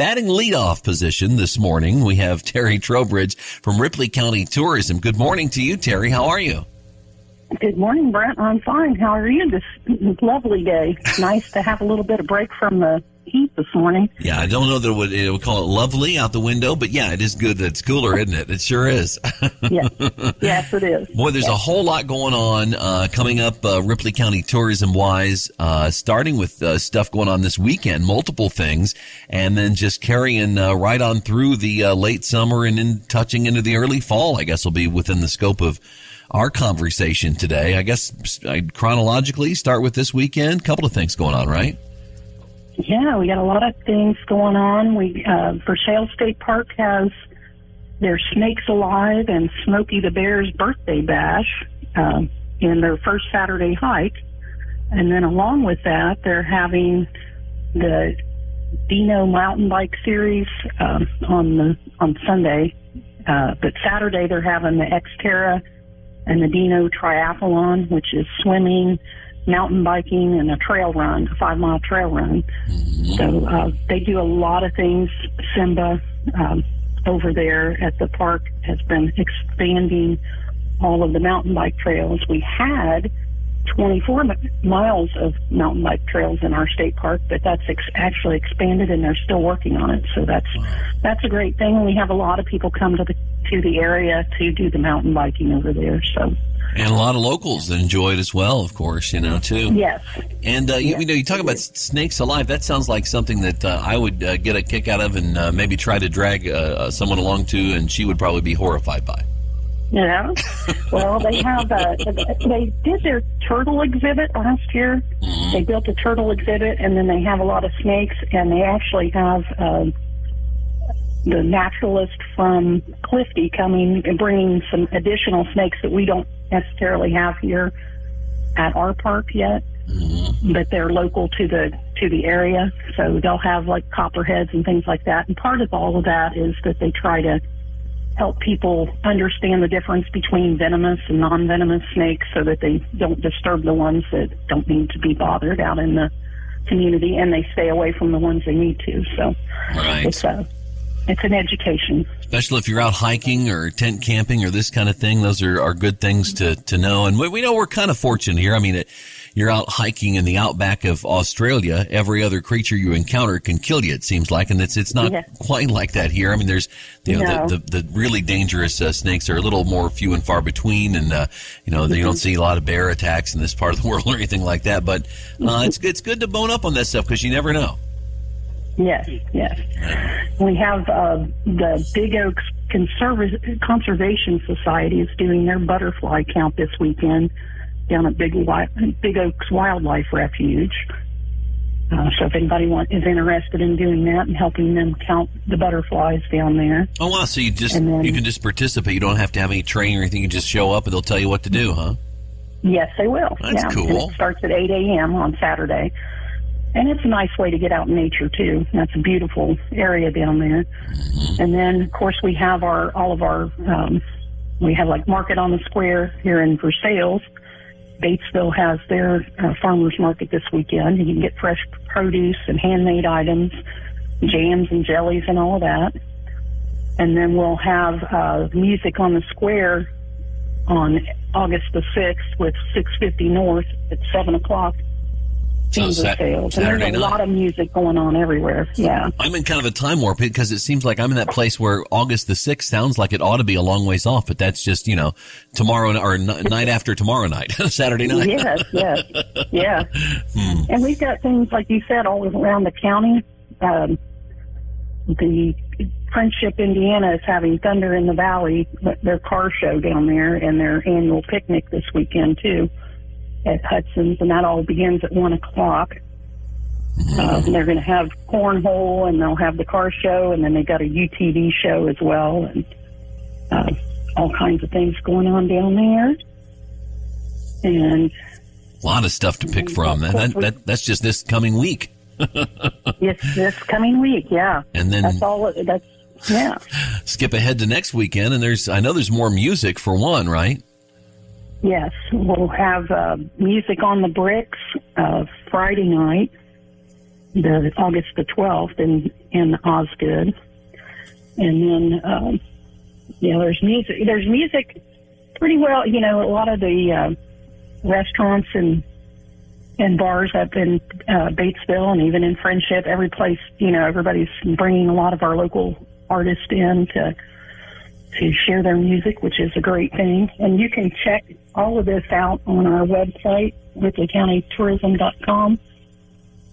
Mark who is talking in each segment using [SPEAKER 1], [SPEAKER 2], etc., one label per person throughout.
[SPEAKER 1] batting leadoff position this morning. We have Terry Trowbridge from Ripley County Tourism. Good morning to you, Terry. How are you?
[SPEAKER 2] Good morning, Brent. I'm fine. How are you this lovely day? Nice to have a little bit of break from the heat this morning.
[SPEAKER 1] Yeah, I don't know that it would, it would call it lovely out the window, but yeah, it is good that it's cooler, isn't it? It sure is.
[SPEAKER 2] yes. yes, it is.
[SPEAKER 1] Boy, there's
[SPEAKER 2] yes.
[SPEAKER 1] a whole lot going on uh, coming up uh, Ripley County tourism wise, uh, starting with uh, stuff going on this weekend, multiple things, and then just carrying uh, right on through the uh, late summer and then touching into the early fall, I guess will be within the scope of our conversation today. I guess I'd chronologically, start with this weekend. Couple of things going on, right?
[SPEAKER 2] Yeah, we got a lot of things going on. We uh, Versailles State Park has their Snakes Alive and Smokey the Bear's birthday bash um, in their first Saturday hike, and then along with that, they're having the Dino Mountain Bike Series um, on the on Sunday. Uh, but Saturday they're having the Xterra and the Dino Triathlon, which is swimming, mountain biking, and a trail run, a five mile trail run. Mm-hmm. So uh, they do a lot of things. Simba um, over there at the park has been expanding all of the mountain bike trails. We had 24 miles of mountain bike trails in our state park, but that's ex- actually expanded and they're still working on it. So that's that's a great thing. We have a lot of people come to the to the area to do the mountain biking over there. So
[SPEAKER 1] and a lot of locals that enjoy it as well, of course, you know, too.
[SPEAKER 2] Yes.
[SPEAKER 1] And, uh, you, yes. you know, you talk about snakes alive. That sounds like something that uh, I would uh, get a kick out of and uh, maybe try to drag uh, someone along to, and she would probably be horrified by.
[SPEAKER 2] Yeah. Well, they have, uh, they did their turtle exhibit last year. Mm-hmm. They built a turtle exhibit, and then they have a lot of snakes, and they actually have, the naturalist from Clifty coming and bringing some additional snakes that we don't necessarily have here at our park yet, mm-hmm. but they're local to the to the area. So they'll have like copperheads and things like that. And part of all of that is that they try to help people understand the difference between venomous and non-venomous snakes, so that they don't disturb the ones that don't need to be bothered out in the community, and they stay away from the ones they need to. So
[SPEAKER 1] right.
[SPEAKER 2] it's a it's an education.
[SPEAKER 1] Especially if you're out hiking or tent camping or this kind of thing, those are, are good things to, to know. And we, we know we're kind of fortunate here. I mean, it, you're out hiking in the outback of Australia. Every other creature you encounter can kill you, it seems like. And it's, it's not yeah. quite like that here. I mean, there's, you know, no. the, the, the, really dangerous uh, snakes are a little more few and far between. And, uh, you know, mm-hmm. you don't see a lot of bear attacks in this part of the world or anything like that. But, uh, it's, it's good to bone up on that stuff because you never know.
[SPEAKER 2] Yes, yes. We have uh, the Big Oaks Conserv- Conservation Society is doing their butterfly count this weekend down at Big, Big Oaks Wildlife Refuge. Uh, so if anybody want, is interested in doing that and helping them count the butterflies down there.
[SPEAKER 1] Oh wow! So you just then, you can just participate. You don't have to have any training or anything. You just show up and they'll tell you what to do, huh?
[SPEAKER 2] Yes, they will.
[SPEAKER 1] That's
[SPEAKER 2] yeah.
[SPEAKER 1] cool.
[SPEAKER 2] And it starts at 8 a.m. on Saturday. And it's a nice way to get out in nature too. That's a beautiful area down there. Mm-hmm. And then, of course, we have our all of our um, we have like Market on the Square here in Versailles. Batesville has their uh, farmers market this weekend. You can get fresh produce and handmade items, jams and jellies and all of that. And then we'll have uh, music on the square on August the 6th with 650 North at 7 o'clock
[SPEAKER 1] so sa-
[SPEAKER 2] sales. And there's a
[SPEAKER 1] night.
[SPEAKER 2] lot of music going on everywhere. Yeah.
[SPEAKER 1] I'm in kind of a time warp because it seems like I'm in that place where August the 6th sounds like it ought to be a long ways off, but that's just, you know, tomorrow or n- night after tomorrow night, Saturday night.
[SPEAKER 2] yes, yes. Yeah. Hmm. And we've got things, like you said, all around the county. Um, the Friendship Indiana is having Thunder in the Valley, their car show down there, and their annual picnic this weekend, too at Hudson's, and that all begins at one o'clock. Mm-hmm. Uh, they're going to have cornhole, and they'll have the car show, and then they've got a UTV show as well, and uh, all kinds of things going on down there. And
[SPEAKER 1] a lot of stuff to pick from. That, that, that, that's just this coming week.
[SPEAKER 2] yes, this coming week, yeah.
[SPEAKER 1] And then
[SPEAKER 2] that's all. That's yeah.
[SPEAKER 1] Skip ahead to next weekend, and there's I know there's more music for one, right?
[SPEAKER 2] Yes, we'll have uh, music on the bricks uh, Friday night, the August the twelfth, and in Osgood. And then, um, know, there's music. There's music pretty well. You know, a lot of the uh, restaurants and and bars up in uh, Batesville and even in Friendship, every place. You know, everybody's bringing a lot of our local artists in to to share their music, which is a great thing. And you can check all of this out on our website, RipleyCountyTourism.com,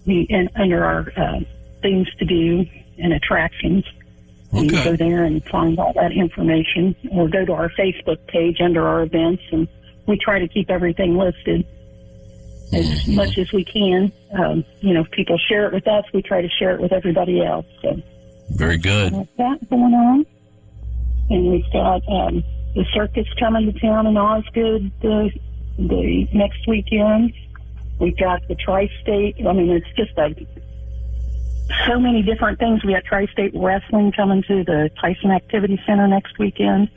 [SPEAKER 2] and under our uh, things to do and attractions.
[SPEAKER 1] Okay.
[SPEAKER 2] You go there and find all that information, or go to our Facebook page under our events, and we try to keep everything listed as
[SPEAKER 1] Mm-hmm.
[SPEAKER 2] much as we can. Um, you know, if people share it with us, we try to share it with everybody else. So
[SPEAKER 1] Very good.
[SPEAKER 2] got that going on. And we've got um, the circus coming to town in Osgood the, the next weekend. We've got the tri-state. I mean, it's just a so many different things. We got tri-state wrestling coming to the Tyson Activity Center next weekend.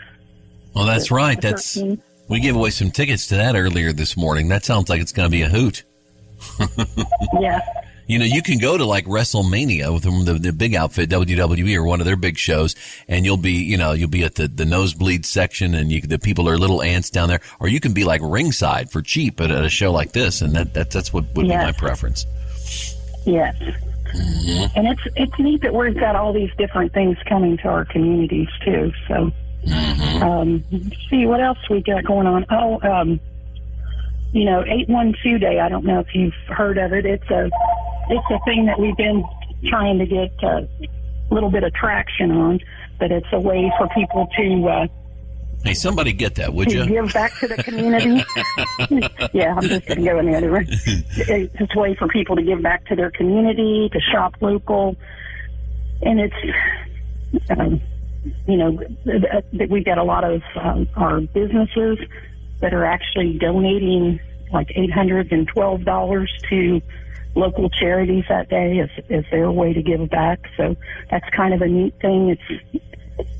[SPEAKER 1] Well, that's right. That's we gave away some tickets to that earlier this morning. That sounds like it's going to be a hoot.
[SPEAKER 2] yeah.
[SPEAKER 1] You know, you can go to like WrestleMania with them, the, the big outfit, WWE, or one of their big shows, and you'll be, you know, you'll be at the, the nosebleed section, and you, the people are little ants down there, or you can be like ringside for cheap at, at a show like this, and that, that that's what would be my preference.
[SPEAKER 2] Yes. And it's it's neat that we've got all these different things coming to our communities too. So, um, let's see what else we got going on. Oh, um, you know, eight one two day. I don't know if you've heard of it. It's a it's a thing that we've been trying to get a little bit of traction on, but it's a way for people to. Uh,
[SPEAKER 1] Hey, somebody get that, would you?
[SPEAKER 2] give back to the community. yeah, I'm just going to go in the other way. It's a way for people to give back to their community, to shop local, and it's, um, you know, th- th- we've got a lot of um, our businesses that are actually donating like eight hundred and twelve dollars to local charities that day as, as their way to give back. So that's kind of a neat thing. It's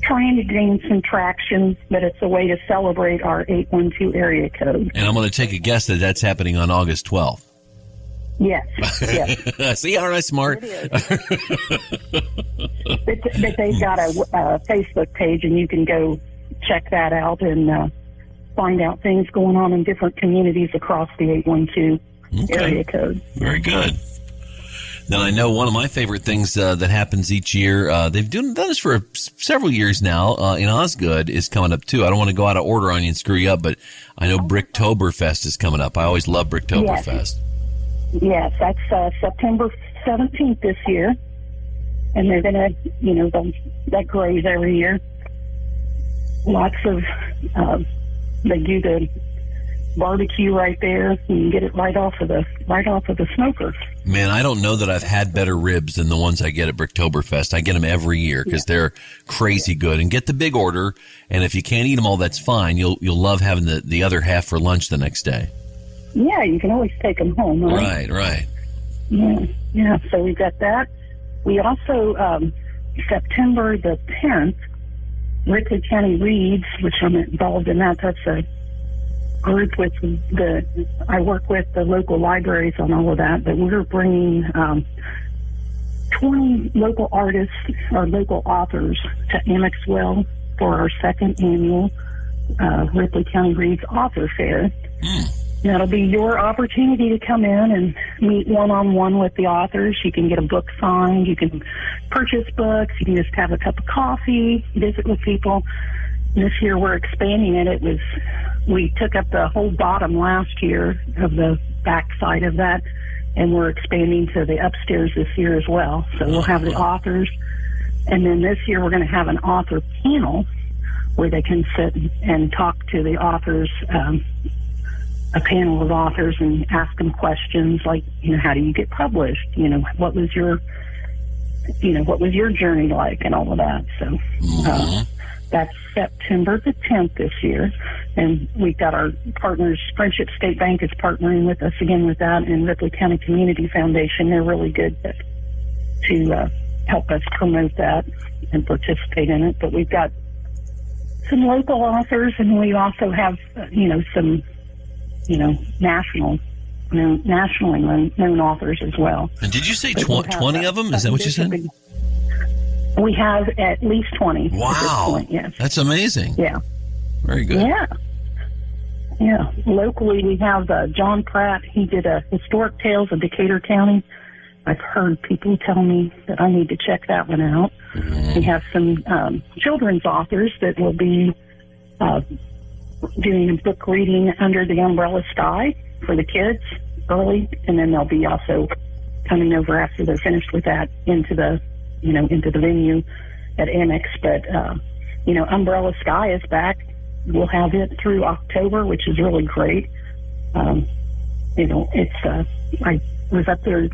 [SPEAKER 2] trying to gain some traction, but it's a way to celebrate our 812 area code.
[SPEAKER 1] And I'm going to take a guess that that's happening on August 12th.
[SPEAKER 2] Yes, yes.
[SPEAKER 1] See, aren't I smart?
[SPEAKER 2] but, but they've got a, a Facebook page, and you can go check that out and uh, find out things going on in different communities across the 812
[SPEAKER 1] Okay.
[SPEAKER 2] area code.
[SPEAKER 1] Very good. Then I know one of my favorite things uh, that happens each year. Uh, they've done, done this for several years now. Uh, in Osgood is coming up too. I don't want to go out of order on you and screw you up, but I know Bricktoberfest is coming up. I always love Bricktoberfest.
[SPEAKER 2] Yes, that's uh, September 17th this year. And they're going to, you know, that grows every year. Lots of, uh, they do the barbecue right there. You get it right off of the, right off of the smoker.
[SPEAKER 1] Man, I don't know that I've had better ribs than the ones I get at Bricktoberfest. I get them every year because they're crazy good. And get the big order. And if you can't eat them all, that's fine. You'll you'll love having the, the other half for lunch the next day.
[SPEAKER 2] Yeah, you can always take them home,
[SPEAKER 1] Right,
[SPEAKER 2] right?
[SPEAKER 1] right.
[SPEAKER 2] Yeah, yeah. So we've got that. We also um, September the 10th, Ripley County Reads, which I'm involved in that. That's a group with the I work with the local libraries on all of that. But we're bringing um, 20 local artists or local authors to Amexwell for our second annual uh, Ripley County Reads Author Fair. That'll be your opportunity to come in and meet one on one with the authors. You can get a book signed, you can purchase books, you can just have a cup of coffee, visit with people. This year we're expanding it. It was we took up the whole bottom last year of the back side of that and we're expanding to the upstairs this year as well. So we'll have the authors and then this year we're going to have an author panel where they can sit and talk to the authors um, a panel of authors and ask them questions like, you know, how do you get published? You know, what was your, you know, what was your journey like and all of that. So, uh, that's September the 10th this year. And we've got our partners, Friendship State Bank is partnering with us again with that and Ripley County Community Foundation. They're really good to, to uh, help us promote that and participate in it. But we've got some local authors and we also have, uh, you know, some you know, national, nationally known, known authors as well.
[SPEAKER 1] And did you say tw- 20
[SPEAKER 2] that-
[SPEAKER 1] of them? Is that what you said?
[SPEAKER 2] big- We have at least 20.
[SPEAKER 1] Wow.
[SPEAKER 2] Point, yes.
[SPEAKER 1] That's amazing.
[SPEAKER 2] Yeah.
[SPEAKER 1] Very good.
[SPEAKER 2] Yeah. Yeah. Locally, we have uh, John Pratt. He did a Historic Tales of Decatur County. I've heard people tell me that I need to check that one out.
[SPEAKER 1] Mm-hmm.
[SPEAKER 2] We have some um, children's authors that will be uh, doing a book reading under the umbrella sky for the kids early, and then they'll be also coming over after they're finished with that into the, you know, into the venue at Annex. But uh, you know, Umbrella Sky is back. We'll have it through October, which is really great. Um, you know, it's uh, I was up there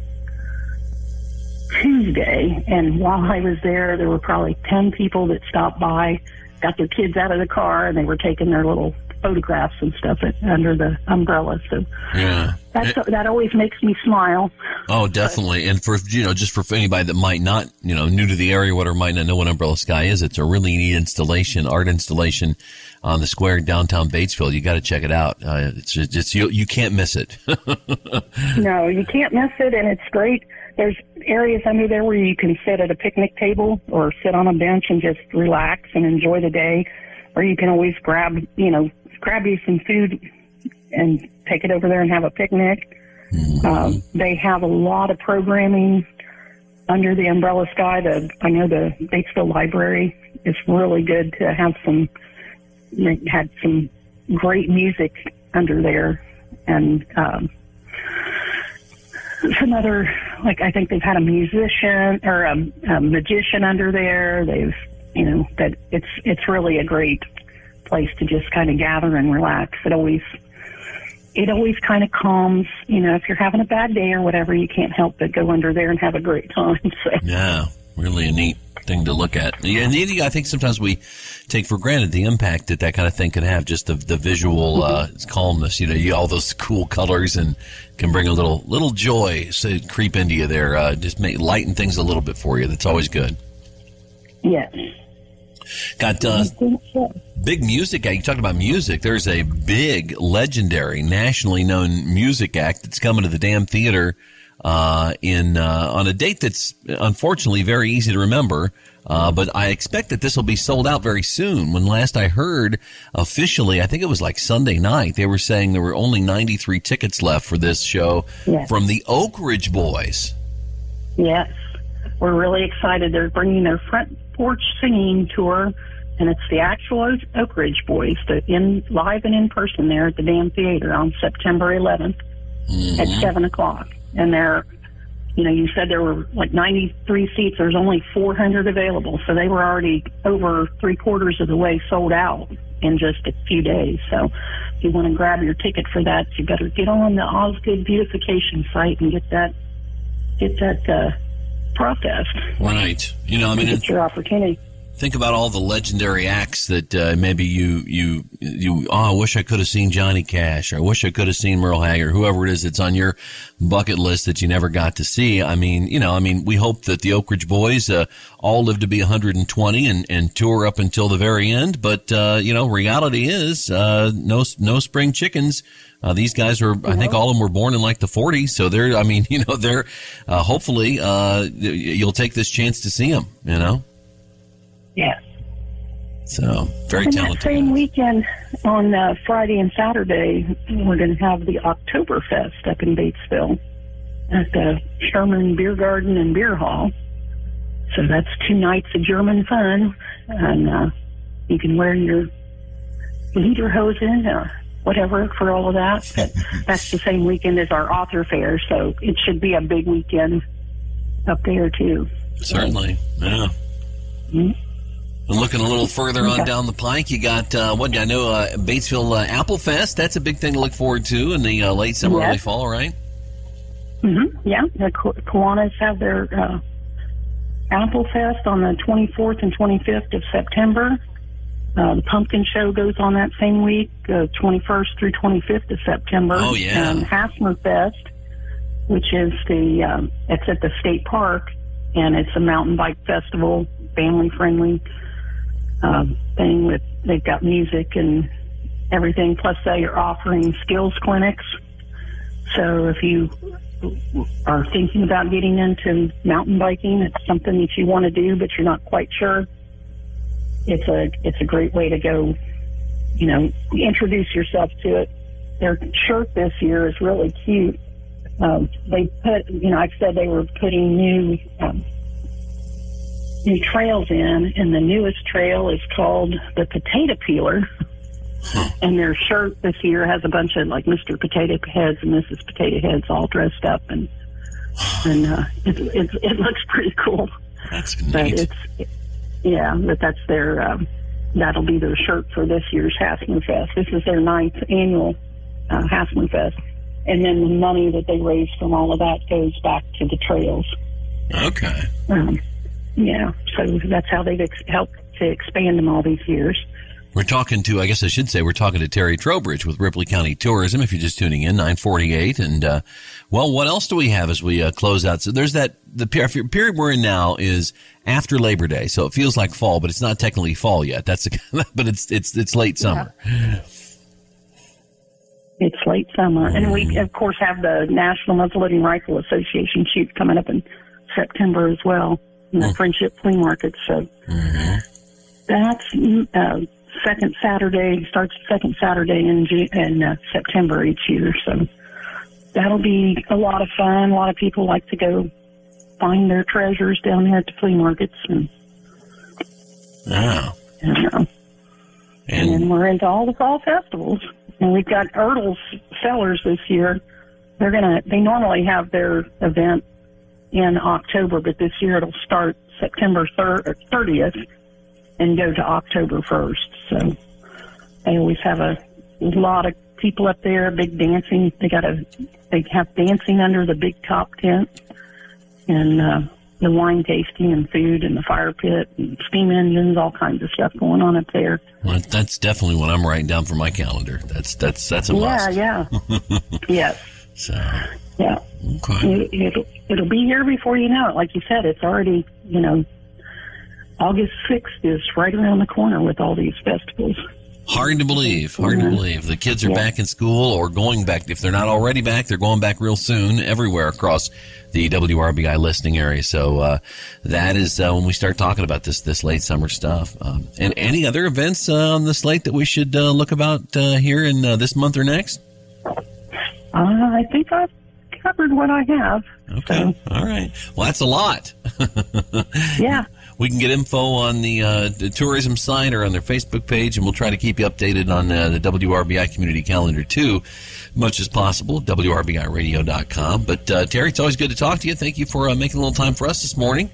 [SPEAKER 2] Tuesday, and while I was there, there were probably ten people that stopped by, got their kids out of the car, and they were taking their little photographs and stuff at, under the umbrella. So
[SPEAKER 1] Yeah.
[SPEAKER 2] that's, that always makes me smile.
[SPEAKER 1] Oh, definitely. And for, you know, just for anybody that might not, you know, new to the area, what or might not know what Umbrella Sky is, it's a really neat installation, art installation on the square in downtown Batesville. You got to check it out. Uh, it's just, you, you can't miss it.
[SPEAKER 2] No, you can't miss it, and it's great. There's areas under there where you can sit at a picnic table or sit on a bench and just relax and enjoy the day. Or you can always grab, you know, grab you some food and take it over there and have a picnic. Um, they have a lot of programming under the umbrella sky. The I know the Batesville Library is really good to have some. They had some great music under there, and um, some other like I think they've had a musician or a, a magician under there. They've you know that it's it's really a great place to just kind of gather and relax. It always it always kind of calms. You know, if you're having a bad day or whatever, you can't help but go under there and have a great time. So
[SPEAKER 1] yeah. Really a neat thing to look at. Yeah, and I think sometimes we take for granted the impact that that kind of thing can have. Just the the visual uh, calmness. You know, you, all those cool colors and can bring a little little joy so creep into you there. Uh, just make lighten things a little bit for you. That's always good.
[SPEAKER 2] yes,
[SPEAKER 1] Got uh,
[SPEAKER 2] I think so.
[SPEAKER 1] big music act. You talked about music. There's a big, legendary, nationally known music act that's coming to the Damm Theater uh, in uh, on a date that's unfortunately very easy to remember. Uh, but I expect that this will be sold out very soon. When last I heard officially, I think it was like Sunday night, they were saying there were only 93 tickets left for this show
[SPEAKER 2] Yes.
[SPEAKER 1] from the Oak Ridge Boys.
[SPEAKER 2] Yes, we're really excited. They're bringing their front porch singing tour, and it's the actual Oak- Ridge Boys, the in live and in person there at the Damm Theater on September 11th at seven o'clock. And they're, you know, you said there were like 93 seats. There's only 400 available, so they were already over three quarters of the way sold out in just a few days. So, if you want to grab your ticket for that, you better get on the Osgood Beautification site and get that get that uh, processed.
[SPEAKER 1] Right. You know, I mean,
[SPEAKER 2] it's your opportunity.
[SPEAKER 1] Think about all the legendary acts that uh, maybe you you you oh I wish I could have seen Johnny Cash or I wish I could have seen Merle Haggard whoever it is that's on your bucket list that you never got to see I mean you know I mean we hope that the Oak Ridge Boys uh, all live to be 120 and, and tour up until the very end but uh, you know reality is uh, no no spring chickens uh, these guys were, I think all of them were born in like the 40s. So they're, I mean, you know, they're, uh, hopefully, uh, you'll take this chance to see them, you know?
[SPEAKER 2] Yes.
[SPEAKER 1] So very
[SPEAKER 2] And that
[SPEAKER 1] talented.
[SPEAKER 2] same weekend on uh, Friday and Saturday, we're going to have the Oktoberfest up in Batesville at the Sherman Beer Garden and Beer Hall. So that's two nights of German fun, and uh, you can wear your lederhosen or whatever for all of that. But that's the same weekend as our author fair, so it should be a big weekend up there too.
[SPEAKER 1] Certainly. Yeah.
[SPEAKER 2] Mhm.
[SPEAKER 1] Looking a little further on down the pike, you got uh, what I know, uh, Batesville uh, Apple Fest. That's a big thing to look forward to in the uh, late summer,
[SPEAKER 2] Yes.
[SPEAKER 1] early fall, right?
[SPEAKER 2] hmm Yeah, the Ki- Kiwanis have their uh, Apple Fest on the 24th and 25th of September. Uh, the Pumpkin Show goes on that same week, uh, 21st through 25th of September.
[SPEAKER 1] Oh, yeah.
[SPEAKER 2] And Hassmer Fest, which is the um, it's at the state park, and it's a mountain bike festival, family friendly um, thing with they've got music and everything. Plus, they are offering skills clinics. So if you are thinking about getting into mountain biking, it's something that you want to do, but you're not quite sure. It's a it's a great way to go. You know, introduce yourself to it. Their shirt this year is really cute. Um, they put, you know, I said they were putting new um, new trails in, and the newest trail is called the Potato Peeler. And their shirt this year has a bunch of like Mr. Potato Heads and Mrs. Potato Heads all dressed up, and and uh, it, it it looks pretty cool.
[SPEAKER 1] That's neat.
[SPEAKER 2] But it's yeah, but that's their um, that'll be their shirt for this year's Hassmer Fest. This is their ninth annual uh, Hassmer Fest, and then the money that they raise from all of that goes back to the trails.
[SPEAKER 1] Okay.
[SPEAKER 2] Um, yeah, so that's how they've ex- helped to expand them all these years.
[SPEAKER 1] We're talking to, I guess I should say, we're talking to Terry Trowbridge with Ripley County Tourism. If you're just tuning in, 948. And, uh, well, what else do we have as we uh, close out? So there's that, the period we're in now is after Labor Day. So it feels like fall, but it's not technically fall yet. That's, a, but it's, it's, it's late summer.
[SPEAKER 2] It's late summer, and we of course have the National Muzzleloading Rifle Association shoot coming up in September as well, in the Friendship Flea Market. So that's mm, uh, second Saturday starts second Saturday in Ju- in uh, September each year. So that'll be a lot of fun. A lot of people like to go find their treasures down there at the flea markets, and,
[SPEAKER 1] Oh.
[SPEAKER 2] and uh, and
[SPEAKER 1] And,
[SPEAKER 2] we're into all the fall festivals. And we've got Ertel's Cellars this year. They're gonna. They normally have their event in October, but this year it'll start September thirtieth and go to October first. So they always have a lot of people up there. Big dancing. They got a. They have dancing under the big top tent, and uh, the wine tasting and food and the fire pit and steam engines, all kinds of stuff going on up there.
[SPEAKER 1] well, that's definitely what I'm writing down for my calendar. That's, that's, that's a
[SPEAKER 2] Yeah,
[SPEAKER 1] must.
[SPEAKER 2] yeah. yes,
[SPEAKER 1] So,
[SPEAKER 2] yeah.
[SPEAKER 1] Okay.
[SPEAKER 2] It, it'll, it'll be here before you know it. Like you said, it's already, you know, August 6th is right around the corner with all these festivals.
[SPEAKER 1] Hard to believe. Hard to believe. The kids are
[SPEAKER 2] Yeah.
[SPEAKER 1] back in school or going back. If they're not already back, they're going back real soon everywhere across the WRBI listing area. So uh, that is uh, when we start talking about this this late summer stuff. Um, and any other events uh, on the slate that we should uh, look about uh, here in uh, this month or next?
[SPEAKER 2] Uh, I think I've covered what I have.
[SPEAKER 1] Okay. All right. Well, that's a lot.
[SPEAKER 2] Yeah.
[SPEAKER 1] We can get info on the, uh, the tourism site or on their Facebook page, and we'll try to keep you updated on uh, the WRBI community calendar too, much as possible. WRBIRadio.com. But uh, Terry, it's always good to talk to you. Thank you for uh, making a little time for us this morning.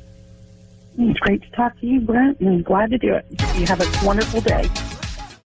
[SPEAKER 2] It's great to talk to you, Brent, and glad to do it. You have a wonderful day.